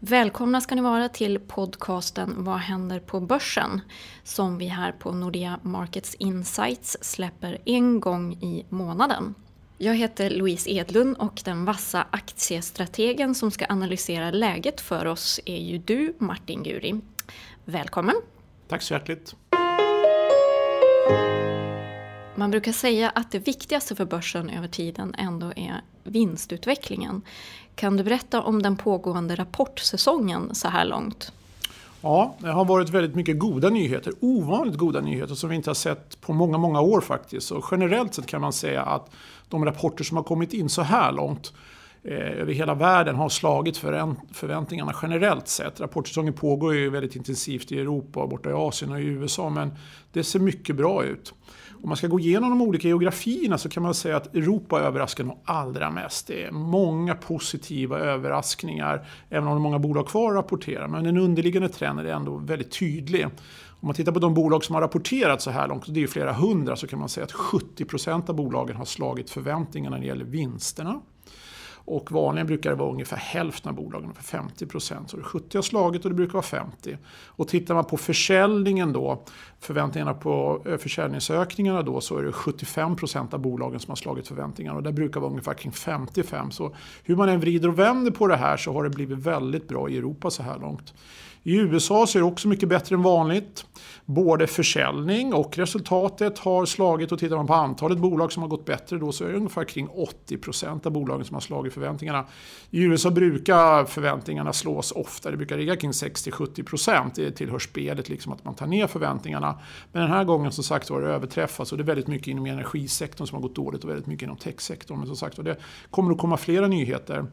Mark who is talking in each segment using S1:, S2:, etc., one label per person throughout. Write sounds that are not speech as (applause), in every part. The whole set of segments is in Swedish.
S1: Välkomna ska ni vara till podcasten Vad händer på börsen? Som vi här på Nordea Markets Insights släpper en gång i månaden. Jag heter Louise Edlund och den vassa aktiestrategen som ska analysera läget för oss är ju du, Martin Guri. Välkommen!
S2: Tack så hjärtligt!
S1: Man brukar säga att det viktigaste för börsen över tiden ändå är vinstutvecklingen. Kan du berätta om den pågående rapportsäsongen så här långt?
S2: Ja, det har varit väldigt mycket goda nyheter. Ovanligt goda nyheter som vi inte har sett på många, många år faktiskt. Och generellt sett kan man säga att de rapporter som har kommit in så här långt eh, över hela världen har slagit förväntningarna generellt sett. Rapportsäsongen pågår ju väldigt intensivt i Europa, borta i Asien och i USA men det ser mycket bra ut. Om man ska gå igenom de olika geografierna så kan man säga att Europa överraskar nog allra mest. Det är många positiva överraskningar, även om det är många bolag kvar att rapportera. Men den underliggande trenden är ändå väldigt tydlig. Om man tittar på de bolag som har rapporterat så här långt, och det är flera hundra, så kan man säga att 70% av bolagen har slagit förväntningarna när det gäller vinsterna. Och vanligen brukar det vara ungefär hälften av bolagen, ungefär 50 procent. Så det är 70 har slagit och det brukar vara 50. Och tittar man på försäljningen då, förväntningarna på eh, försäljningsökningarna då, så är det 75 procent av bolagen som har slagit förväntningarna. Och det brukar vara ungefär kring 55. Så hur man än vrider och vänder på det här så har det blivit väldigt bra i Europa så här långt. I USA så är det också mycket bättre än vanligt. Både försäljning och resultatet har slagit och tittar man på antalet bolag som har gått bättre då så är det ungefär kring 80% av bolagen som har slagit förväntningarna. I USA brukar förväntningarna slås ofta, det brukar ligga kring 60-70%. Det tillhör spelet liksom att man tar ner förväntningarna. Men den här gången som sagt var det överträffats och det är väldigt mycket inom energisektorn som har gått dåligt och väldigt mycket inom techsektorn. Men som sagt var det kommer att komma flera nyheter.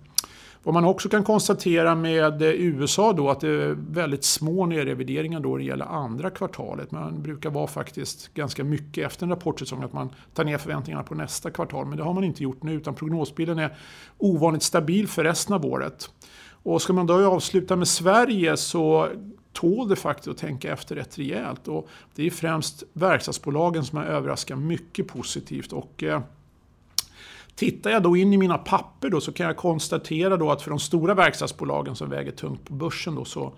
S2: Vad man också kan konstatera med eh, USA då att det är väldigt små nedrevideringar då det gäller andra kvartalet. Man brukar vara faktiskt ganska mycket efter en rapportsäsong att man tar ner förväntningarna på nästa kvartal. Men det har man inte gjort nu utan prognosbilden är ovanligt stabil för resten av året. Och ska man då avsluta med Sverige så tål det faktiskt att tänka efter rätt rejält. Och det är främst verkstadsbolagen som har överraskat mycket positivt. Och, eh, Tittar jag då in i mina papper då så kan jag konstatera då att för de stora verkstadsbolagen som väger tungt på börsen då så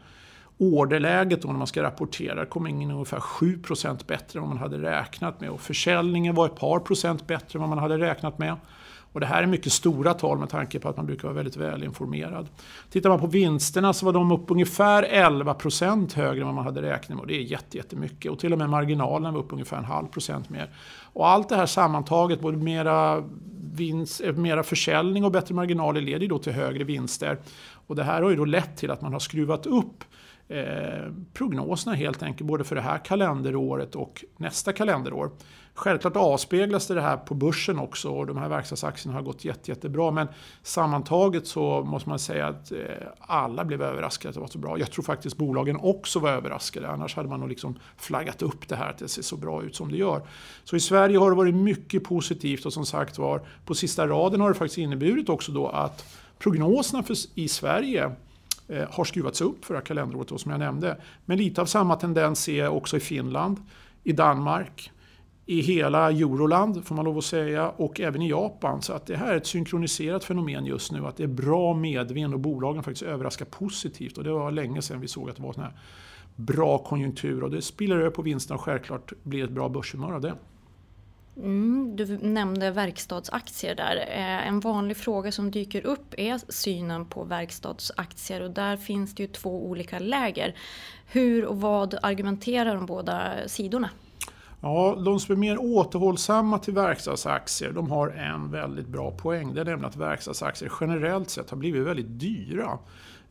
S2: orderläget då när man ska rapportera kom in ungefär 7% bättre än vad man hade räknat med och försäljningen var ett par procent bättre än vad man hade räknat med. Och det här är mycket stora tal med tanke på att man brukar vara väldigt välinformerad. Tittar man på vinsterna så var de upp ungefär 11% högre än vad man hade räknat med. Och det är jättemycket. Och till och med marginalen var upp ungefär en halv procent mer. Och allt det här sammantaget, både mera, vinst, eh, mera försäljning och bättre marginaler leder då till högre vinster. Och det här har ju då lett till att man har skruvat upp eh, prognoserna helt enkelt, både för det här kalenderåret och nästa kalenderår. Självklart avspeglas det här på börsen också och de här verkstadsaktierna har gått jätte, jättebra. Men sammantaget så måste man säga att eh, alla blev överraskade att det var så bra. Jag tror faktiskt bolagen också var överraskade. Annars hade man nog liksom flaggat upp det här att det ser så bra ut som det gör. Så i Sverige har det varit mycket positivt och som sagt var på sista raden har det faktiskt inneburit också då att prognoserna för, i Sverige Eh, har skruvats upp förra kalenderåret då, som jag nämnde. Men lite av samma tendens ser jag också i Finland, i Danmark, i hela Euroland får man lov att säga och även i Japan. Så att det här är ett synkroniserat fenomen just nu att det är bra medvind och bolagen faktiskt överraskar positivt och det var länge sedan vi såg att det var sån här bra konjunktur och det spiller över på vinsterna och självklart blir ett bra börshumör av det.
S1: Mm, du nämnde verkstadsaktier där. Eh, en vanlig fråga som dyker upp är synen på verkstadsaktier och där finns det ju två olika läger. Hur och vad argumenterar de båda sidorna?
S2: Ja, de som är mer återhållsamma till verkstadsaktier de har en väldigt bra poäng. Det är nämligen att verkstadsaktier generellt sett har blivit väldigt dyra.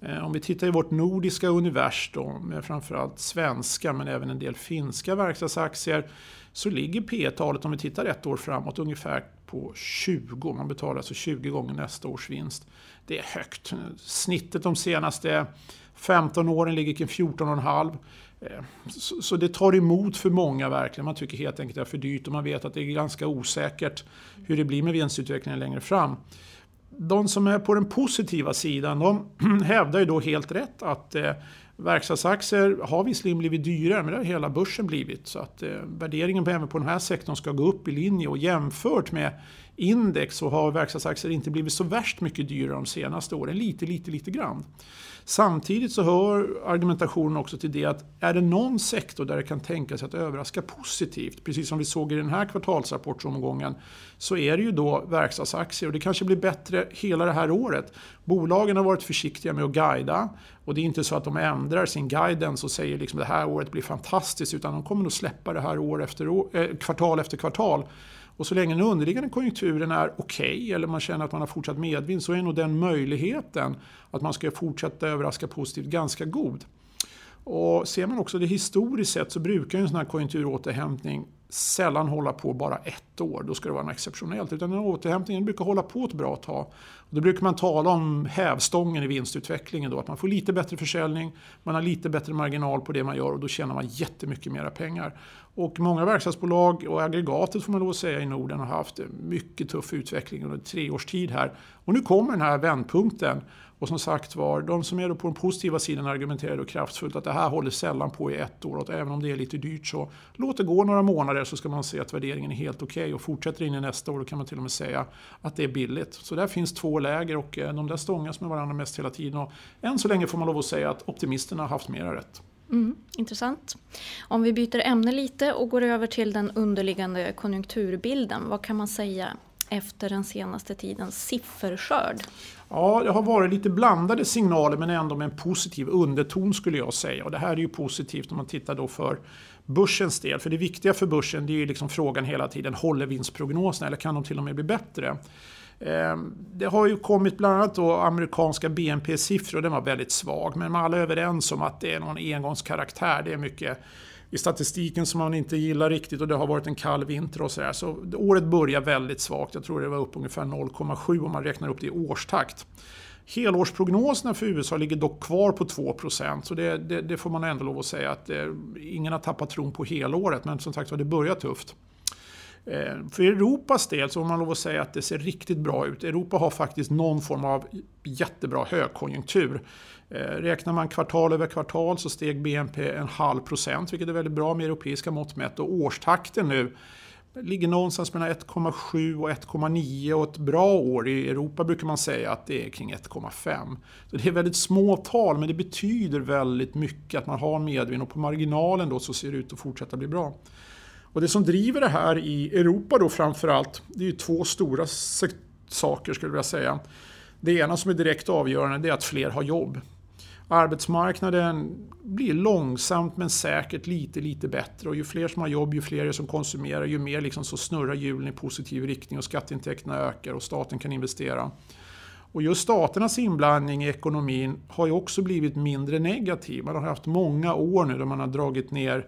S2: Eh, om vi tittar i vårt nordiska univers då, med framförallt svenska men även en del finska verkstadsaktier så ligger P talet om vi tittar ett år framåt ungefär på 20. Man betalar alltså 20 gånger nästa års vinst. Det är högt. Snittet de senaste 15 åren ligger kring 14,5. Eh, så, så det tar emot för många verkligen. Man tycker helt enkelt att det är för dyrt och man vet att det är ganska osäkert hur det blir med vinstutvecklingen längre fram. De som är på den positiva sidan de (clears throat) hävdar ju då helt rätt att eh, verkstadsaktier har visserligen blivit dyrare men det har hela börsen blivit. Så att eh, värderingen på, även på den här sektorn ska gå upp i linje och jämfört med index så har verkstadsaktier inte blivit så värst mycket dyrare de senaste åren. Lite, lite, lite grann. Samtidigt så hör argumentationen också till det att är det någon sektor där det kan tänkas att överraska positivt, precis som vi såg i den här kvartalsrapportsomgången, så är det ju då verkstadsaktier och det kanske blir bättre hela det här året. Bolagen har varit försiktiga med att guida och det är inte så att de ändrar sin guidance och säger liksom det här året blir fantastiskt utan de kommer nog släppa det här år efter år, eh, kvartal efter kvartal. Och så länge den underliggande konjunkturen är okej okay, eller man känner att man har fortsatt medvind så är nog den möjligheten att man ska fortsätta överraska positivt ganska god. Och ser man också det historiskt sett så brukar en sån här konjunkturåterhämtning sällan hålla på bara ett år, då ska det vara något exceptionellt. Utan den återhämtningen brukar hålla på ett bra tag. Då brukar man tala om hävstången i vinstutvecklingen, då, att man får lite bättre försäljning, man har lite bättre marginal på det man gör och då tjänar man jättemycket mera pengar. Och många verkstadsbolag och aggregatet får man lov att säga i Norden har haft mycket tuff utveckling under tre års tid här. Och nu kommer den här vändpunkten. Och som sagt var, de som är på den positiva sidan argumenterar då kraftfullt att det här håller sällan på i ett år. Och även om det är lite dyrt så låt det gå några månader så ska man se att värderingen är helt okej. Okay. Och fortsätter in i nästa år då kan man till och med säga att det är billigt. Så där finns två läger och eh, de där stångas med varandra mest hela tiden. Och än så länge får man lov att säga att optimisterna har haft mera rätt.
S1: Mm, intressant. Om vi byter ämne lite och går över till den underliggande konjunkturbilden. Vad kan man säga efter den senaste tidens sifferskörd?
S2: Ja, det har varit lite blandade signaler men ändå med en positiv underton skulle jag säga. Och det här är ju positivt om man tittar då för börsens del. För det viktiga för börsen det är ju liksom frågan hela tiden, håller vinstprognoserna eller kan de till och med bli bättre? Ehm, det har ju kommit bland annat då amerikanska BNP-siffror, den var väldigt svag. Men man är alla överens om att det är någon engångskaraktär. Det är mycket i statistiken som man inte gillar riktigt och det har varit en kall vinter och sådär. Så året börjar väldigt svagt. Jag tror det var upp ungefär 0,7 om man räknar upp det i årstakt. Helårsprognoserna för USA ligger dock kvar på 2 så det, det, det, får man ändå lov att säga att eh, ingen har tappat tron på helåret men som sagt var det börjar tufft. Eh, för Europas del så får man lov att säga att det ser riktigt bra ut. Europa har faktiskt någon form av jättebra högkonjunktur. Eh, räknar man kvartal över kvartal så steg BNP en halv procent, vilket är väldigt bra med europeiska mått mätt. Och årstakten nu ligger någonstans mellan 1,7 och 1,9 och ett bra år i Europa brukar man säga att det är kring 1,5. Så det är väldigt små tal men det betyder väldigt mycket att man har medvind och på marginalen då så ser det ut att fortsätta bli bra. Och det som driver det här i Europa då framförallt, det är ju två stora saker skulle jag vilja säga. Det ena som är direkt avgörande det är att fler har jobb. Arbetsmarknaden blir långsamt men säkert lite, lite bättre och ju fler som har jobb, ju fler som konsumerar, ju mer liksom så snurrar hjulen i positiv riktning och skatteintäkterna ökar och staten kan investera. Och just staternas inblandning i ekonomin har ju också blivit mindre negativ. Man har haft många år nu där man har dragit ner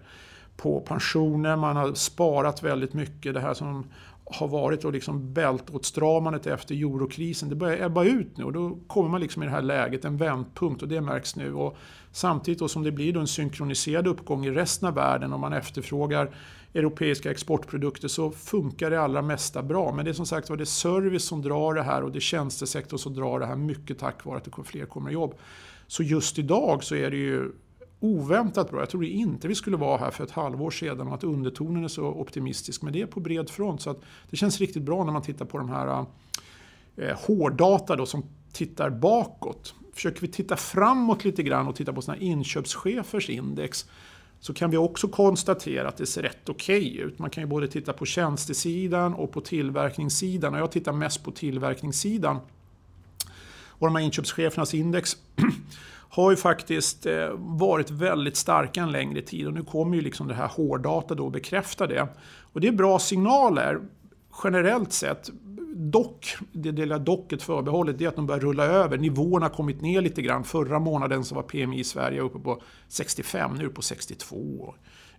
S2: på pensioner, man har sparat väldigt mycket. Det här som har varit och liksom bältåtstramandet efter eurokrisen, det börjar ebba ut nu och då kommer man liksom i det här läget, en vändpunkt och det märks nu. Och samtidigt då som det blir då en synkroniserad uppgång i resten av världen och man efterfrågar europeiska exportprodukter så funkar det allra mesta bra. Men det är som sagt var det är service som drar det här och det är tjänstesektorn som drar det här mycket tack vare att det fler kommer i jobb. Så just idag så är det ju oväntat bra. Jag trodde inte vi skulle vara här för ett halvår sedan och att undertonen är så optimistisk. Men det är på bred front. Så att det känns riktigt bra när man tittar på de här eh, hårddata då, som tittar bakåt. Försöker vi titta framåt lite grann och titta på såna inköpschefers index så kan vi också konstatera att det ser rätt okej okay ut. Man kan ju både titta på tjänstesidan och på tillverkningssidan. Och jag tittar mest på tillverkningssidan. Och de här inköpschefernas index (clears throat) har ju faktiskt eh, varit väldigt starka en längre tid och nu kommer ju liksom det här hårddata då bekräfta det. Och det är bra signaler generellt sett. Dock, det lilla docket förbehållet, det är att de börjar rulla över. Nivåerna har kommit ner lite grann. Förra månaden så var PMI i Sverige uppe på 65, nu är det på 62.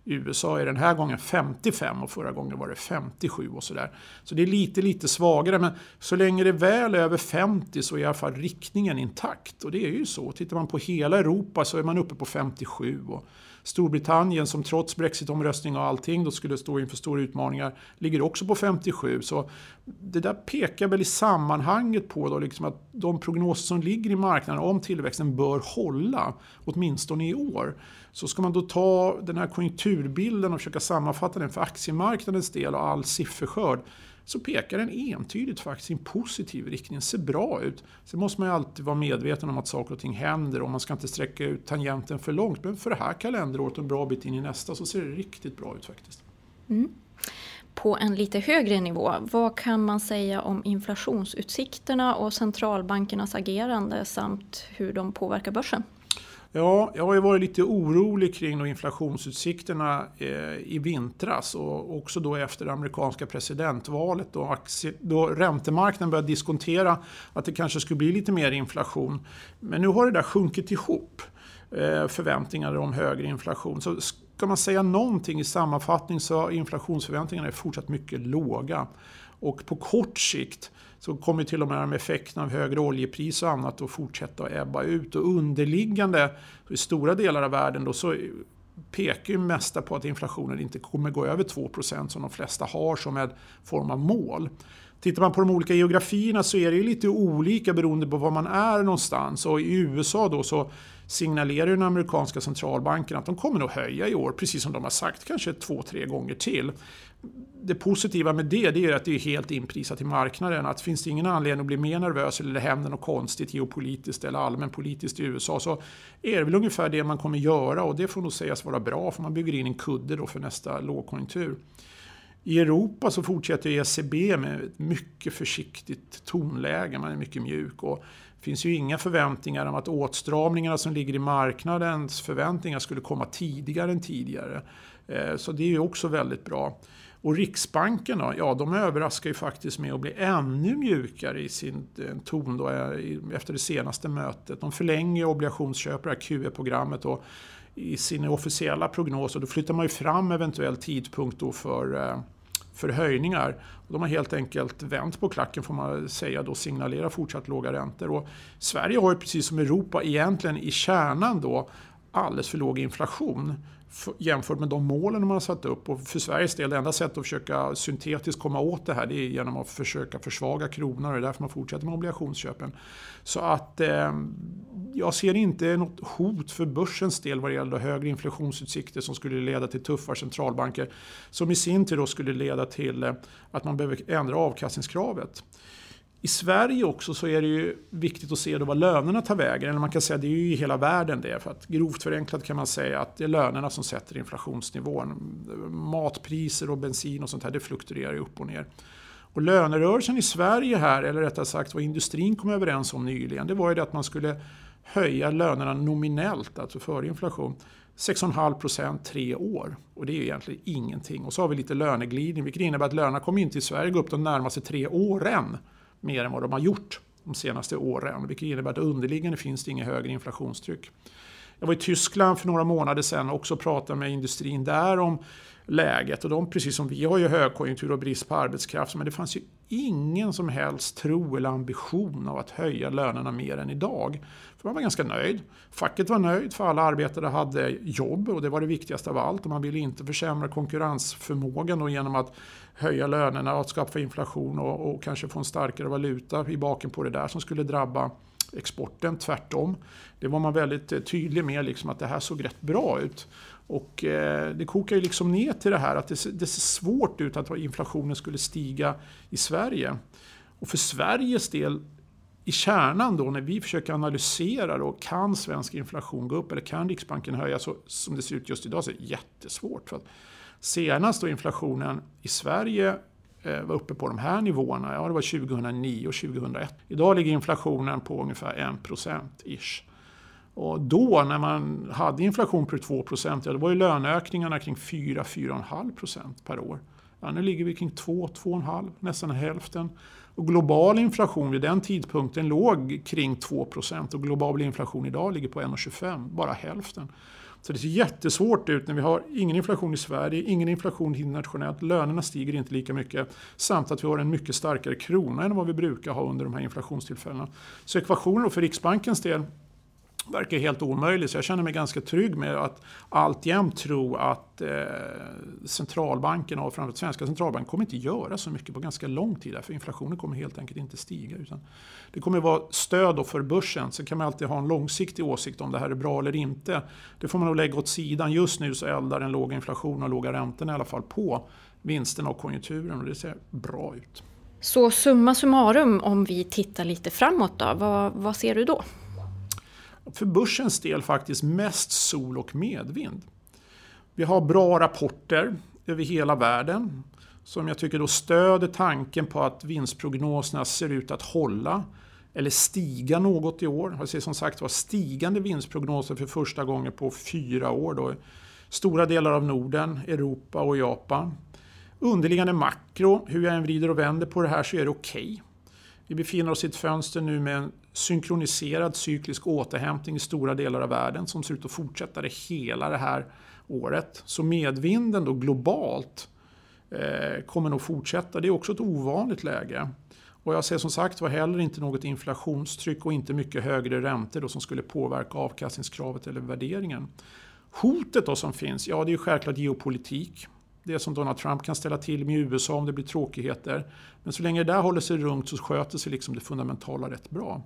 S2: USA är den här gången 55 och förra gången var det 57 och sådär. Så det är lite, lite svagare men så länge det är väl över 50 så är i alla fall riktningen intakt. Och det är ju så. Tittar man på hela Europa så är man uppe på 57. Och Storbritannien som trots Brexitomröstning och allting då skulle stå inför stora utmaningar ligger också på 57. Så det där pekar väl i sammanhanget på då liksom att de prognoser som ligger i marknaden om tillväxten bör hålla, åtminstone i år. Så ska man då ta den här konjunkturbilden och försöka sammanfatta den för aktiemarknadens del och all sifferskörd så pekar den entydigt faktiskt i en positiv riktning. den ser bra ut. Sen måste man ju alltid vara medveten om att saker och ting händer och man ska inte sträcka ut tangenten för långt. Men för det här kalenderåret och en bra bit in i nästa så ser det riktigt bra ut faktiskt.
S1: Mm. På en lite högre nivå, vad kan man säga om inflationsutsikterna och centralbankernas agerande samt hur de påverkar börsen?
S2: Ja, jag har ju varit lite orolig kring inflationsutsikterna eh, i vintras och också då efter det amerikanska presidentvalet då, aktie, då räntemarknaden började diskontera att det kanske skulle bli lite mer inflation. Men nu har det där sjunkit ihop, eh, förväntningarna förväntningar om högre inflation. Så ska man säga någonting i sammanfattning så är inflationsförväntningarna fortsatt mycket låga. Och på kort sikt så kommer till och med de effekterna av högre oljepris och annat att fortsätta att ebba ut. Och underliggande i stora delar av världen då så pekar ju mesta på att inflationen inte kommer gå över 2% som de flesta har som en form av mål. Tittar man på de olika geografierna så är det ju lite olika beroende på var man är någonstans. Och i USA då så signalerar den amerikanska centralbanken att de kommer att höja i år, precis som de har sagt, kanske två, tre gånger till. Det positiva med det, det är att det är helt inprisat i marknaden. Att finns det ingen anledning att bli mer nervös eller det händer något konstigt geopolitiskt eller allmänpolitiskt i USA så är det väl ungefär det man kommer göra och det får nog sägas vara bra för man bygger in en kudde då för nästa lågkonjunktur. I Europa så fortsätter ECB med ett mycket försiktigt tonläge, man är mycket mjuk. Och det finns ju inga förväntningar om att åtstramningarna som ligger i marknadens förväntningar skulle komma tidigare än tidigare. Eh, så det är ju också väldigt bra. Och Riksbanken då, ja de överraskar ju faktiskt med att bli ännu mjukare i sin eh, ton då, eh, efter det senaste mötet. De förlänger obligationsköp, det här QE-programmet i sin officiella prognos och då flyttar man ju fram eventuell tidpunkt då för, eh, för höjningar. De har helt enkelt vänt på klacken får man säga då signalerar fortsatt låga räntor. Och Sverige har ju precis som Europa egentligen i kärnan då alldeles för låg inflation jämfört med de målen man har satt upp. Och för Sveriges del, det enda sättet att försöka syntetiskt komma åt det här det är genom att försöka försvaga kronan och det är därför man fortsätter med obligationsköpen. Så att eh, jag ser inte något hot för börsens del vad det gäller högre inflationsutsikter som skulle leda till tuffare centralbanker. Som i sin tur då skulle leda till eh, att man behöver ändra avkastningskravet. I Sverige också så är det ju viktigt att se då vad lönerna tar vägen. Eller man kan säga att det är ju i hela världen det. För att grovt förenklat kan man säga att det är lönerna som sätter inflationsnivån. Matpriser och bensin och sånt här det fluktuerar ju upp och ner. Och lönerörelsen i Sverige här, eller rättare sagt vad industrin kom överens om nyligen, det var ju det att man skulle höja lönerna nominellt, alltså före inflation, 6,5 procent tre år. Och det är ju egentligen ingenting. Och så har vi lite löneglidning, vilket innebär att lönerna kommer inte i Sverige gå upp de närmaste tre åren mer än vad de har gjort de senaste åren. Vilket innebär att underliggande finns det inget högre inflationstryck. Jag var i Tyskland för några månader sedan och också pratade med industrin där om läget. Och de, precis som vi, har ju högkonjunktur och brist på arbetskraft. Men det fanns ju ingen som helst tro eller ambition av att höja lönerna mer än idag. För man var ganska nöjd. Facket var nöjd för alla arbetare hade jobb och det var det viktigaste av allt. Och man ville inte försämra konkurrensförmågan genom att höja lönerna och skapa inflation och, och kanske få en starkare valuta i baken på det där som skulle drabba exporten. Tvärtom. Det var man väldigt eh, tydlig med, liksom att det här såg rätt bra ut. Och eh, det kokar ju liksom ner till det här att det, det ser svårt ut att inflationen skulle stiga i Sverige. Och för Sveriges del i kärnan då när vi försöker analysera då, kan svensk inflation gå upp eller kan Riksbanken höja? Så, som det ser ut just idag så är det jättesvårt. För att senast då inflationen i Sverige eh, var uppe på de här nivåerna, ja det var 2009 och 2001. Idag ligger inflationen på ungefär 1% ish. Och då när man hade inflation på 2 ja, då var ju löneökningarna kring 4-4,5% per år. Ja, nu ligger vi kring 2-2,5, nästan hälften. Och global inflation vid den tidpunkten låg kring 2 och global inflation idag ligger på 1,25, bara hälften. Så det ser jättesvårt ut när vi har ingen inflation i Sverige, ingen inflation internationellt, lönerna stiger inte lika mycket, samt att vi har en mycket starkare krona än vad vi brukar ha under de här inflationstillfällena. Så ekvationen för Riksbankens del verkar helt omöjlig. Så jag känner mig ganska trygg med att alltjämt tro att eh, centralbankerna och framförallt svenska centralbanken kommer inte göra så mycket på ganska lång tid. För inflationen kommer helt enkelt inte stiga. Utan det kommer vara stöd för börsen. Sen kan man alltid ha en långsiktig åsikt om det här är bra eller inte. Det får man nog lägga åt sidan. Just nu så eldar den låga inflationen och låga räntorna i alla fall på vinsterna och konjunkturen och det ser bra ut.
S1: Så summa summarum om vi tittar lite framåt då, vad, vad ser du då?
S2: För börsens del faktiskt mest sol och medvind. Vi har bra rapporter över hela världen som jag tycker då stöder tanken på att vinstprognoserna ser ut att hålla eller stiga något i år. Jag ser som sagt var stigande vinstprognoser för första gången på fyra år. Då. Stora delar av Norden, Europa och Japan. Underliggande makro, hur jag än vrider och vänder på det här så är det okej. Okay. Vi befinner oss i ett fönster nu med en synkroniserad cyklisk återhämtning i stora delar av världen som ser ut att fortsätta det hela det här året. Så medvinden då globalt eh, kommer nog fortsätta. Det är också ett ovanligt läge. Och jag ser som sagt var heller inte något inflationstryck och inte mycket högre räntor då som skulle påverka avkastningskravet eller värderingen. Hotet då som finns, ja det är ju självklart geopolitik det som Donald Trump kan ställa till med i USA om det blir tråkigheter. Men så länge det där håller sig runt så sköter sig liksom det fundamentala rätt bra.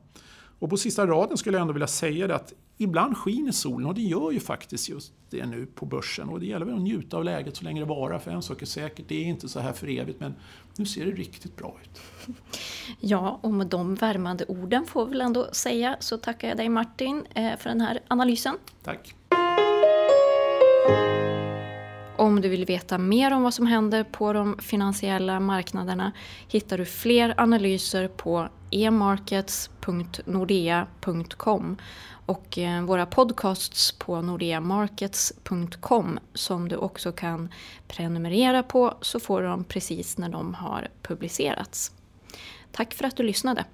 S2: Och på sista raden skulle jag ändå vilja säga det att ibland skiner solen och det gör ju faktiskt just det nu på börsen. Och det gäller väl att njuta av läget så länge det varar. För en sak är säkert, det är inte så här för evigt men nu ser det riktigt bra ut. (laughs)
S1: Ja, och med de värmande orden får vi väl ändå säga så tackar jag dig Martin eh, för den här analysen.
S2: Tack.
S1: Om du vill veta mer om vad som händer på de finansiella marknaderna hittar du fler analyser på emarkets.nordea.com och eh, våra podcasts på nordeamarkets.com som du också kan prenumerera på så får du dem precis när de har publicerats. Tack för att du lyssnade!